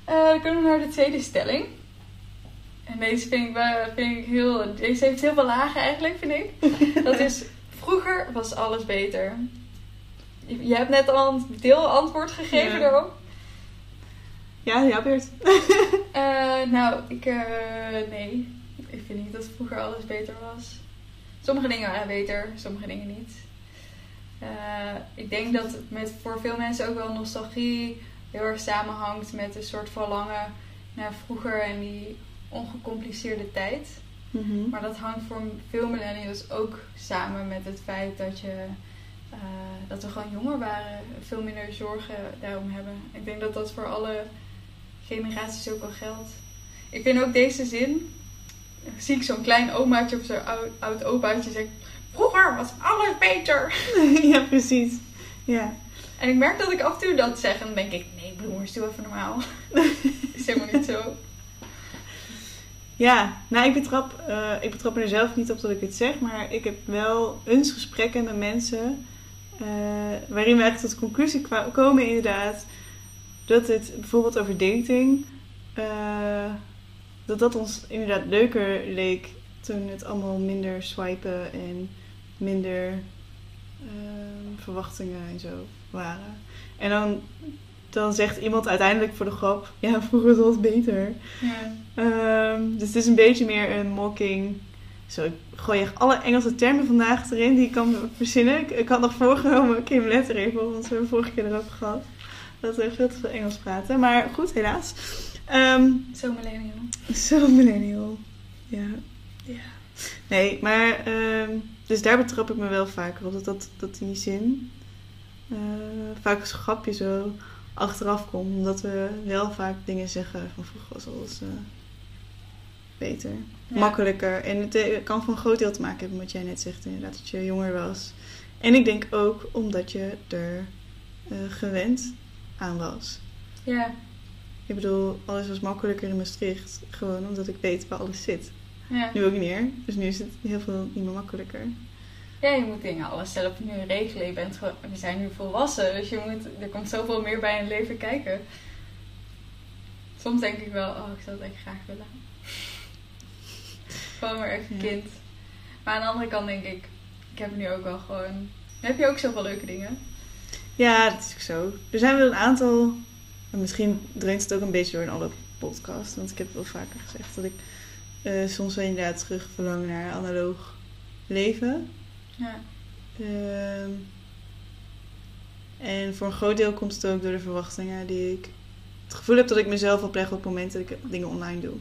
Eh, dan kunnen we naar de tweede stelling. En deze vind ik, vind ik heel... Deze heeft heel veel lagen eigenlijk, vind ik. Dat is... Vroeger was alles beter. Je, je hebt net al een deelantwoord gegeven Ja. daarop. Ja, ja, Beert. Eh, nou, ik... eh, nee. Ik vind niet dat vroeger alles beter was. Sommige dingen waren beter, sommige dingen niet. Eh, ik denk dat het met voor veel mensen ook wel nostalgie heel erg samenhangt met een soort verlangen naar vroeger en die ongecompliceerde tijd. Mhm. Maar dat hangt voor veel millennials ook samen met het feit dat, je, eh, dat we gewoon jonger waren. Veel minder zorgen daarom hebben. Ik denk dat dat voor alle generaties ook wel geldt. Ik vind ook deze zin. Zie ik zo'n klein omaatje of zo'n oud, oud opaatje zeggen. Vroeger was alles beter. ja, precies. Ja. En ik merk dat ik af en toe dat zeg. En dan denk ik, nee bloemers, doe even normaal. is helemaal niet zo. Ja, nou, ik betrap, eh, ik betrap me er zelf niet op dat ik het zeg, maar ik heb wel eens gesprekken met mensen eh, waarin we eigenlijk tot de conclusie komen inderdaad dat het bijvoorbeeld over dating, eh, dat dat ons inderdaad leuker leek toen het allemaal minder swipen en minder eh, verwachtingen en zo waren. En dan, dan zegt iemand uiteindelijk voor de grap, ja, vroeger was het beter. Ja. Ehm, dus het is een beetje meer een mocking. Zo, ik gooi echt alle Engelse termen vandaag erin die ik kan verzinnen. Ik, ik had nog voorgenomen, Kim let er even want we hebben vorige keer erover gehad. Dat we veel te veel Engels praten. Maar goed, helaas. Ehm, Zo millennial. zo millennial. Ja. ja. Nee, maar ehm, dus daar betrap ik me wel vaker op. Dat, dat, dat die zin eh, vaak als grapje zo achteraf komt. Omdat we wel vaak dingen zeggen van vroeger was alles eh, beter. Ja. Makkelijker. En het eh, kan voor een groot deel te maken hebben met wat jij net zegt. Inderdaad, dat je jonger was. En ik denk ook omdat je er eh, gewend aan was. Ja. Ik bedoel, alles was makkelijker in Maastricht. Gewoon omdat ik weet waar alles zit. Ja. Nu ook niet meer. Dus nu is het heel veel niet meer makkelijker. Ja, je moet dingen alles zelf nu regelen. Je bent gewoon, we zijn nu volwassen, dus je moet, er komt zoveel meer bij een leven kijken. Soms denk ik wel, oh, ik zou het echt graag willen. gewoon weer even Ja. kind. Maar aan de andere kant denk ik, ik heb nu ook wel gewoon... Heb je ook zoveel leuke dingen. Ja, dat is ook zo. Er zijn wel een aantal. En misschien dreunt het ook een beetje door in alle podcasts. Want ik heb wel vaker gezegd dat ik eh, soms wel inderdaad terug verlang naar analoog leven. Ja. Ehm, en voor een groot deel komt het ook door de verwachtingen die ik het gevoel heb dat ik mezelf opleg op het moment dat ik dingen online doe.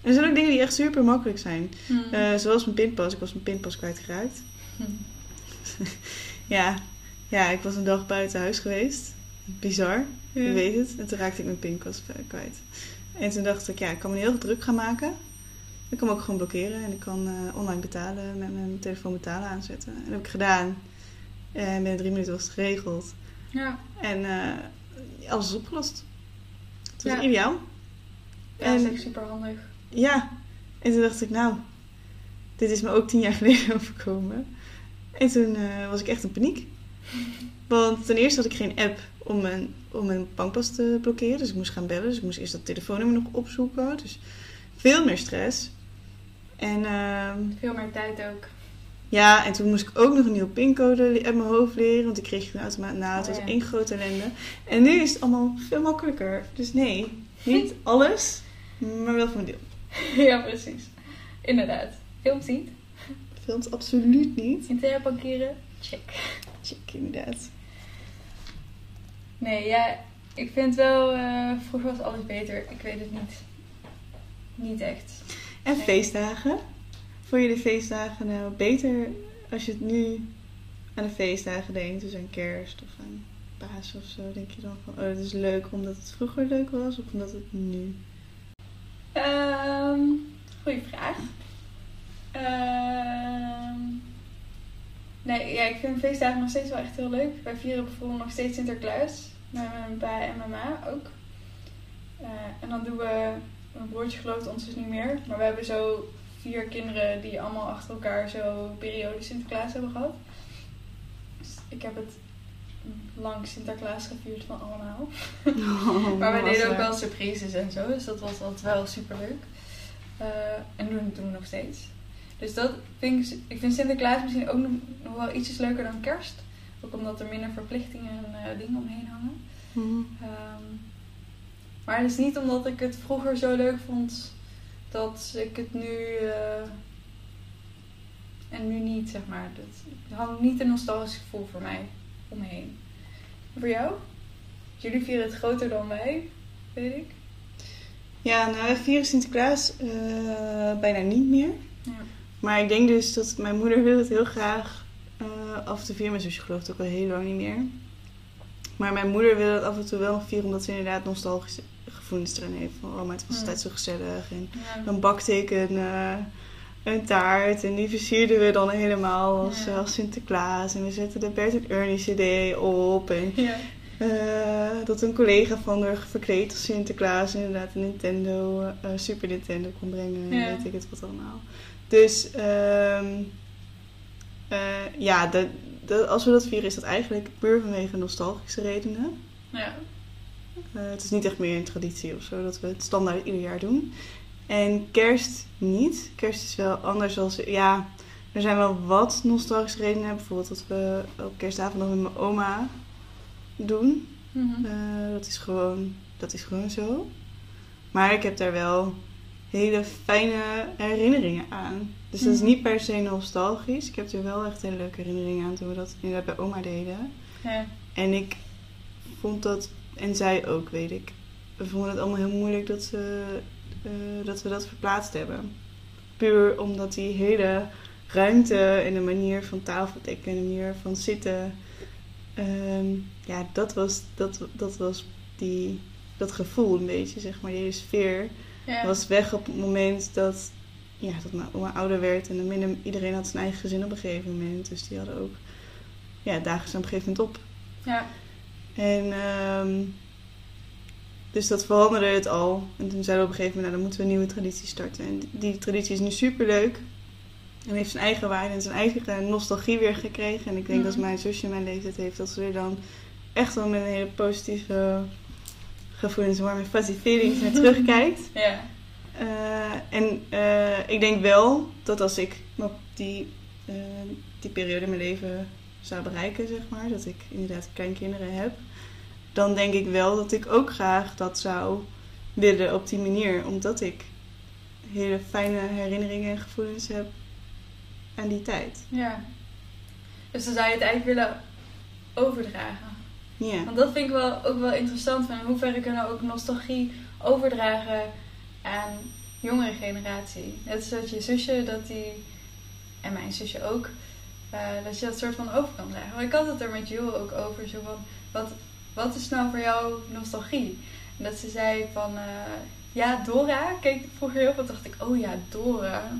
En er zijn ook dingen die echt super makkelijk zijn. Hm. Eh, zoals mijn pinpas. Ik was mijn pinpas kwijtgeraakt. Ja, ja, ik was een dag buiten huis geweest. Bizar, Ja. je weet het. En toen raakte ik mijn pinpas kwijt. En toen dacht ik, ja, ik kan me heel druk gaan maken. Ik kan me ook gewoon blokkeren. En ik kan eh, online betalen, met mijn telefoon betalen aanzetten. En dat heb ik gedaan. En binnen drie minuten was het geregeld. Ja. En eh, alles is opgelost. Het was Ja. ideaal. ja, dat is En- echt super handig. Ja, en toen dacht ik, nou, dit is me ook tien jaar geleden overkomen. En toen eh, was ik echt in paniek. Want ten eerste had ik geen app om mijn, om mijn bankpas te blokkeren. Dus ik moest gaan bellen. Dus ik moest eerst dat telefoonnummer nog opzoeken. Dus veel meer stress. En ehm, Veel meer tijd ook. ja, en toen moest ik ook nog een nieuwe pincode uit mijn hoofd leren. Want die kreeg je automatisch na. Het Oh, was één grote ellende. En nu is het allemaal veel makkelijker. Dus nee, niet alles, maar wel voor een deel. ja, precies. Inderdaad. Films niet. Films absoluut niet. Internetbankieren. Check. Check, inderdaad. Nee, ja, ik vind wel, eh, vroeger was alles beter. Ik weet het niet. niet echt. En Nee. feestdagen. Vond je de feestdagen nou beter als je het nu aan de feestdagen denkt? Dus aan kerst of aan paas of zo. Denk je dan van, oh, dat is leuk omdat het vroeger leuk was of omdat het nu? Ehm goeie vraag. Ehm nee, ja, ik vind feestdagen nog steeds wel echt heel leuk. Wij vieren bijvoorbeeld nog steeds Sinterklaas. Met mijn pa en mijn ma ook. Eh, en dan doen we... Mijn broertje gelooft ons dus niet meer. Maar we hebben zo vier kinderen die allemaal achter elkaar zo periode Sinterklaas hebben gehad. Dus ik heb het lang Sinterklaas gevierd van allemaal. Maar we deden ook wel surprises en zo, dus dat was altijd wel super leuk. en doen, doen we nog steeds. Dus dat vind ik, ik vind Sinterklaas misschien ook nog, wel ietsjes leuker dan kerst. Ook omdat er minder verplichtingen en eh, dingen omheen hangen. Mhm. Ehm, maar het is niet omdat ik het vroeger zo leuk vond dat ik het nu eh, en nu niet, zeg maar. Er hangt niet een nostalgisch gevoel voor mij omheen. En voor jou? Jullie vieren het groter dan wij, weet ik. Ja, nou, wij vieren Sinterklaas eh, bijna niet meer. Ja. Maar ik denk dus dat mijn moeder wil het heel graag eh, af en toe vieren. Mijn zusje gelooft ook al heel lang niet meer. Maar mijn moeder wil het af en toe wel nog vieren, omdat ze inderdaad nostalgische gevoelens erin heeft. Van, oh, maar het was Ja. altijd zo gezellig. En Ja. dan bakte ik een, eh, een taart en die versierden we dan helemaal als, Ja. als Sinterklaas. En we zetten de Bert en Ernie cd op. En Ja. eh, dat een collega van haar verkleed als Sinterklaas inderdaad een Nintendo, Super Nintendo kon brengen. En Ja. weet ik het wat allemaal. Dus eh, ja, als we dat vieren is dat eigenlijk puur vanwege nostalgische redenen. Ja. Eh, het is niet echt meer een traditie of zo dat we het standaard ieder jaar doen. En kerst niet. Kerst is wel anders als... Ja, er zijn wel wat nostalgische redenen. Bijvoorbeeld dat we op kerstavond nog met mijn oma doen. Mhm. Eh, dat, is gewoon, dat is gewoon zo. Maar ik heb daar wel hele fijne herinneringen aan. Dus dat is Mhm. niet per se nostalgisch. Ik heb er wel echt hele leuke herinneringen aan toen we dat inderdaad bij oma deden. ja. En ik vond dat, en zij ook, weet ik. We vonden het allemaal heel moeilijk dat, ze, eh, dat we dat verplaatst hebben. Puur omdat die hele ruimte en de manier van tafeldekken en de manier van zitten. ehm, ja, dat was, dat, dat was die, dat gevoel een beetje, zeg maar. Die hele sfeer Ja. was weg op het moment dat, ja, dat mijn oma ouder werd. En dan minder, iedereen had zijn eigen gezin op een gegeven moment. Dus die hadden ook, ja, dagen ze op een gegeven moment op. ja. En ehm, dus dat veranderde het al. En toen zeiden we op een gegeven moment, nou, dan moeten we een nieuwe traditie starten. En die, die traditie is nu super leuk. En heeft zijn eigen waarde en zijn eigen nostalgie weer gekregen. En ik denk Mhm. dat mijn zusje mijn leeftijd heeft, dat ze er dan echt wel met een hele positieve gevoelens, warme fuzzy feelings naar terugkijkt. Ja. Eh, en eh, ik denk wel dat als ik op die, eh, die periode in mijn leven zou bereiken, zeg maar, dat ik inderdaad kleinkinderen heb, dan denk ik wel dat ik ook graag dat zou willen op die manier, omdat ik hele fijne herinneringen en gevoelens heb aan die tijd. Ja. Dus dan zou je het eigenlijk willen overdragen. Want dat vind ik wel, ook wel interessant. Van in hoeverre kunnen we ook nostalgie overdragen aan jongere generatie. Net zoals je zusje, dat die, en mijn zusje ook, eh, dat je dat soort van over kan dragen. Maar ik had het er met Jules ook over. Zo van, wat, wat is nou voor jou nostalgie? En dat ze zei van, eh, ja, Dora. Keek ik vroeger heel veel, dacht ik, oh ja, Dora.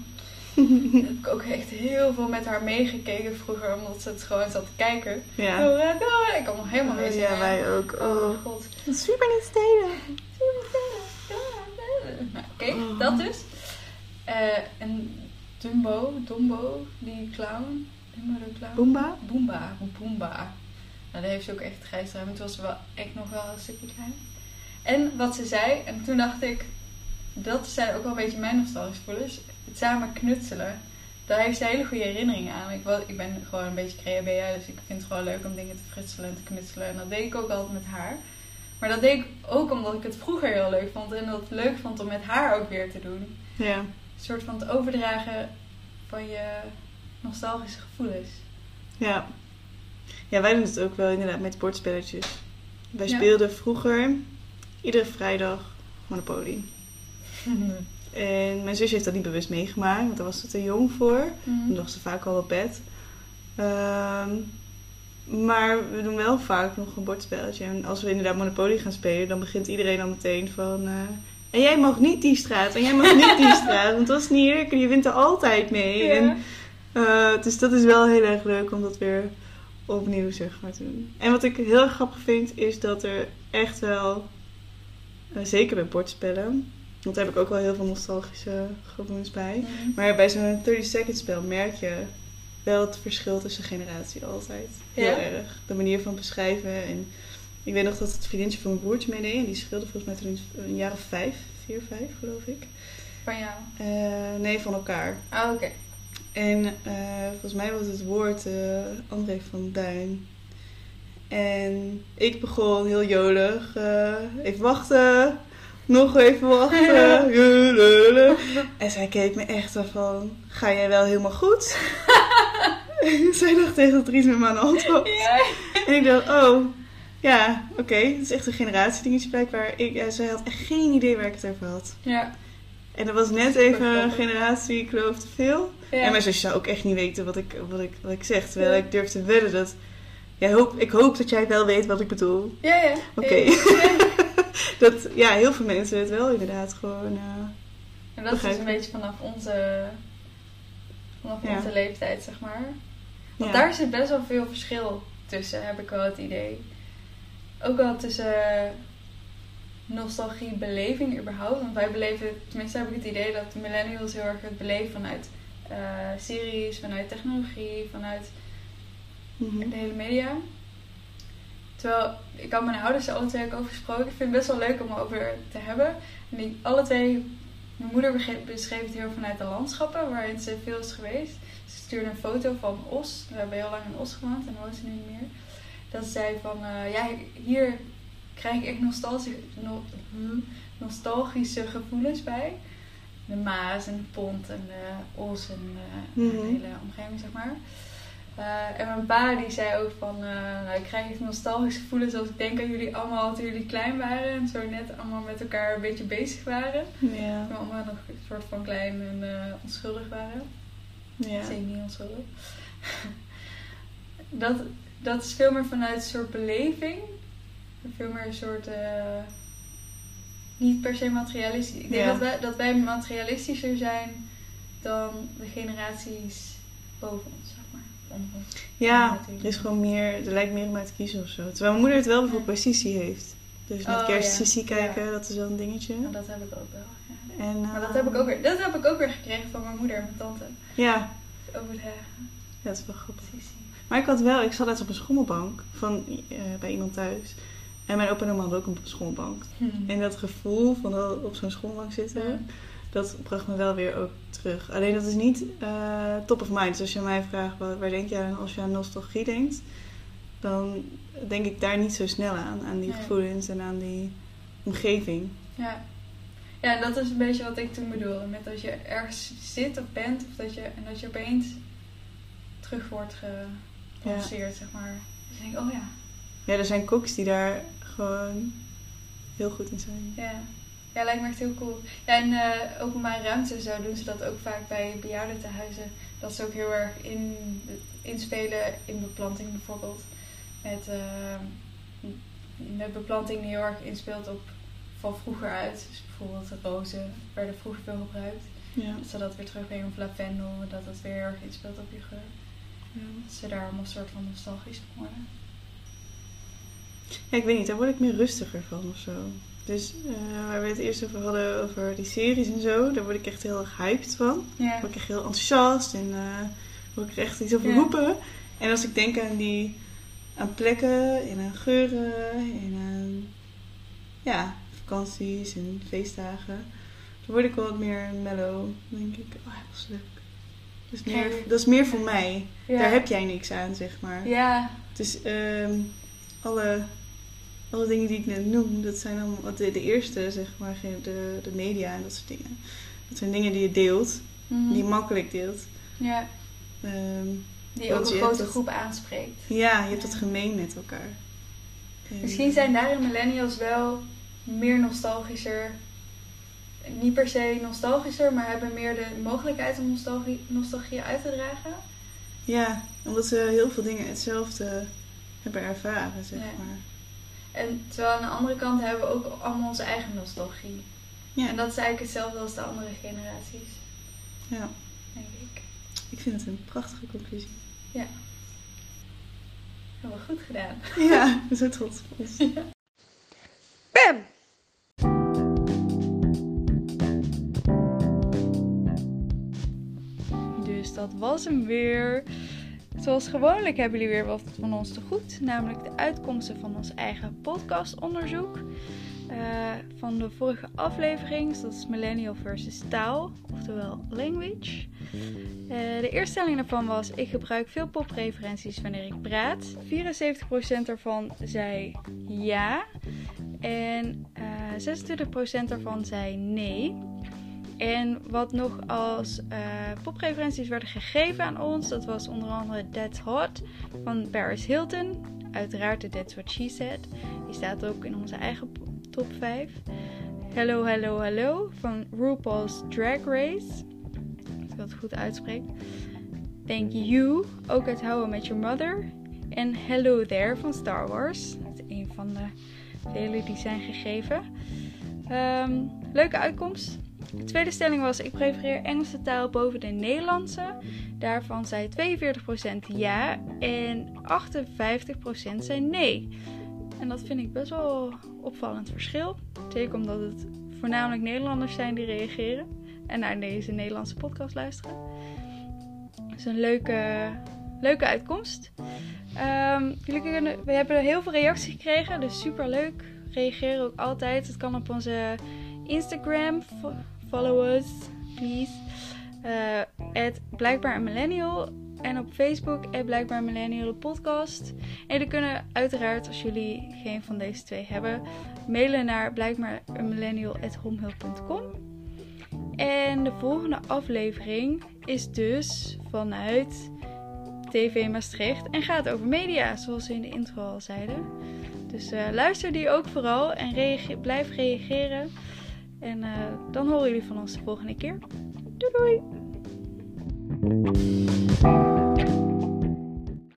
heb ik ook echt heel veel met haar meegekeken vroeger, omdat ze het gewoon zat te kijken. ja. Dora, Dora. Ik kan nog helemaal mee Oh, ja, wij ook. Oh Oh. god. Super niet stelen. Nou, Oké, Oh. dat dus. Eh, en Dumbo, Dumbo, die clown. Dumbo de clown. Boomba? Boomba, Boomba. Nou, daar heeft ze ook echt grijs ruim. Toen was ze wel echt nog wel een stukje klein. En wat ze zei, en toen dacht ik, dat zijn ook wel een beetje mijn nostalgische gevoelens. Het samen knutselen. Daar heeft ze hele goede herinneringen aan. Ik, ik ben gewoon een beetje creabea, dus ik vind het gewoon leuk om dingen te frutselen en te knutselen. En dat deed ik ook altijd met haar. Maar dat deed ik ook omdat ik het vroeger heel leuk vond. En dat het leuk vond om met haar ook weer te doen. Ja. Een soort van het overdragen van je nostalgische gevoelens. Ja. Ja, wij doen het ook wel inderdaad met bordspelletjes. Wij Ja. speelden vroeger iedere vrijdag Monopoly. En mijn zusje heeft dat niet bewust meegemaakt, want daar was ze te jong voor. Dan lag ze vaak al op bed. Ehm, maar we doen wel vaak nog een bordspelletje. En als we inderdaad Monopoly gaan spelen, dan begint iedereen al meteen van... eh, en jij mag niet die straat, en jij mag niet die straat. Want dat is niet eerlijk en je wint er altijd mee. Ja. En, eh, dus dat is wel heel erg leuk om dat weer opnieuw zeg maar, te doen. En wat ik heel erg grappig vind, is dat er echt wel... eh, zeker bij bordspellen... Want daar heb ik ook wel heel veel nostalgische gevoelens bij. Mhm. Maar bij zo'n 30 second spel merk je wel het verschil tussen generatie altijd. Heel Ja? erg. De manier van beschrijven. En ik weet nog dat het vriendinnetje van mijn broertje meedeed. En die scheelde volgens mij toen een jaar of vijf. Vier, vijf geloof ik. Van jou. Eh, nee, van elkaar. Oh, oké. En eh, volgens mij was het woord eh, André van Duin. En ik begon heel jolig. even wachten. Nog even wachten. En zij keek me echt van... Ga jij wel helemaal goed? zij dacht echt dat er iets met de hand was. Ja. En ik dacht, oh... Ja, oké. Het is echt een generatiedingetje blijkbaar. Ik, ja, zij had echt geen idee waar ik het over had. Ja. En er was net even een generatiekloof te veel. Ja. En mijn zusje zou ook echt niet weten wat ik, wat ik, wat ik zeg. Terwijl ik durf te wedden dat... Hoop, ik hoop dat jij wel weet wat ik bedoel. Ja, ja. Oké. Ja. Dat ja, heel veel mensen het wel inderdaad gewoon... eh, En dat is dus een beetje vanaf onze, vanaf Ja. onze leeftijd, zeg maar. Want ja. daar zit best wel veel verschil tussen, heb ik wel het idee. Ook wel tussen nostalgie, beleving überhaupt. Want wij beleven, tenminste heb ik het idee dat millennials heel erg het beleven vanuit eh, series, vanuit technologie, vanuit Mhm. de hele media. Terwijl ik had mijn ouders er alle twee ook over gesproken. Ik vind het best wel leuk om over te hebben. En die alle twee, mijn moeder beschreef het heel vanuit de landschappen waarin ze veel is geweest. Ze stuurde een foto van Os. We hebben heel lang in Os gewoond en woont ze nu niet meer. Dat ze zei van, eh, ja, hier krijg ik echt nostalgische, no- hm, nostalgische gevoelens bij. De Maas en de Pont en de Os en eh, Mhm. de hele omgeving, zeg maar. Eh, en mijn pa die zei ook van, eh, nou ik krijg echt nostalgische gevoelens als ik denk aan jullie allemaal toen jullie klein waren en zo net allemaal met elkaar een beetje bezig waren. Ja. Toen we allemaal nog een soort van klein en eh, onschuldig waren. Ja. Zeker niet onschuldig. dat, dat is veel meer vanuit een soort beleving. Veel meer een soort, niet per se materialistisch. Ik denk Ja. dat, wij, dat wij materialistischer zijn dan de generaties boven ons, Ja, er is gewoon meer, er lijkt meer om uit te kiezen of zo. Terwijl mijn moeder het wel bijvoorbeeld bij heeft. Dus met Oh, kerst ja. Kijken, Ja. dat is wel een dingetje. Nou, dat heb ik ook wel. Ja. En, Maar dat eh, heb, ik ook weer, dat heb ik ook weer gekregen van mijn moeder en mijn tante. Ja, Over de ja, dat is wel grappig. Sissi. Maar ik had wel, ik zat net op een schommelbank van, eh, bij iemand thuis. En mijn opa en oma hadden ook een schommelbank. En dat gevoel van op zo'n schommelbank zitten, Ja. Dat bracht me wel weer ook terug. Alleen dat is niet eh, top of mind. Dus als je mij vraagt, waar, waar denk je aan als je aan nostalgie denkt, dan denk ik daar niet zo snel aan. Aan die Nee. gevoelens en aan die omgeving. Ja. Ja, en dat is een beetje wat ik toen bedoelde. Met dat je ergens zit of bent. Of dat je, en dat je opeens terug wordt gelanceerd, zeg maar. Dus je denkt, oh ja. Ja, er zijn koks die daar gewoon heel goed in zijn. Ja, ja lijkt me echt heel cool. Ja, en eh openbare ruimte zo doen ze dat ook vaak bij bejaardentehuizen. Dat ze ook heel erg in, inspelen in beplanting bijvoorbeeld. Met, met beplanting die heel erg inspeelt op van vroeger uit. Dus bijvoorbeeld de rozen werden vroeger veel gebruikt. Ja. Dat ze dat weer terugbrengen of lavendel. Dat het weer heel erg inspeelt op je geur. Dat ze daar allemaal een soort van nostalgisch van worden. Ja, ik weet niet, daar word ik meer rustiger van of zo. Dus eh, waar we het eerst over hadden, over die series en zo, daar word ik echt heel erg hyped van. Ja. Word ik echt heel enthousiast en eh word ik er echt iets over Ja. roepen. En als ik denk aan die, aan plekken en aan geuren en aan, ja, vakanties en feestdagen, dan word ik wel wat meer mellow. Dan denk ik, oh, dat is leuk. Dat is meer, dat is meer voor mij. Ja. Daar heb jij niks aan, zeg maar. Ja, Dus ehm, alle, alle dingen die ik net noem, dat zijn allemaal de, de eerste, zeg maar, de, de media en dat soort dingen. Dat zijn dingen die je deelt, Mhm. die je makkelijk deelt. ja. Ehm, die ook een grote groep aanspreekt. ja, je hebt het gemeen met elkaar. En- Misschien zijn daarin millennials wel meer nostalgischer niet per se nostalgischer, maar hebben meer de mogelijkheid om nostalgie, nostalgie uit te dragen. Ja, omdat ze heel veel dingen hetzelfde hebben ervaren, zeg Ja. maar. En terwijl aan de andere kant hebben we ook allemaal onze eigen nostalgie. Ja. En dat is eigenlijk hetzelfde als de andere generaties, Ja, denk ik. ik vind het een prachtige conclusie. Hebben we goed gedaan. Ja, ik ben zo trots op ons. Bam! Dus dat was hem weer. Zoals gewoonlijk hebben jullie weer wat van ons te goed. Namelijk de uitkomsten van ons eigen podcastonderzoek. eh, van de vorige aflevering. Dus dat is Millennial versus taal. Oftewel language. Eh, de eerste stelling daarvan was... Ik gebruik veel popreferenties wanneer ik praat. 74% daarvan zei ja. En eh 26% daarvan zei nee. En wat nog als eh, popreferenties werden gegeven aan ons, dat was onder andere That's Hot van Paris Hilton. Uiteraard de That's What She Said. Die staat ook in onze eigen top 5. Hello, Hello, Hello van RuPaul's Drag Race. Als ik dat goed uitspreek. Thank You, ook uit How I Met Your Mother. En Hello There van Star Wars. Dat is een van de vele die zijn gegeven. Ehm, leuke uitkomst. De tweede stelling was: ik prefereer Engelse taal boven de Nederlandse. Daarvan zei 42% ja en 58% zei nee. En dat vind ik best wel opvallend verschil. Zeker omdat het voornamelijk Nederlanders zijn die reageren en naar deze Nederlandse podcast luisteren. Dat is een leuke, leuke uitkomst. Ehm, jullie kunnen, we hebben heel veel reacties gekregen, dus super leuk. Reageer ook altijd. Het kan op onze Instagram. Fo- Follow us, please. Eh blijkbaar een millennial. En op Facebook, blijkbaar een millennial podcast. En jullie kunnen uiteraard, als jullie geen van deze twee hebben, mailen naar blijkbaar. En de volgende aflevering is dus vanuit TV Maastricht en gaat over media, zoals we in de intro al zeiden. Dus eh, luister die ook vooral en blijf reageren. En eh, dan horen jullie van ons de volgende keer. Doei doei!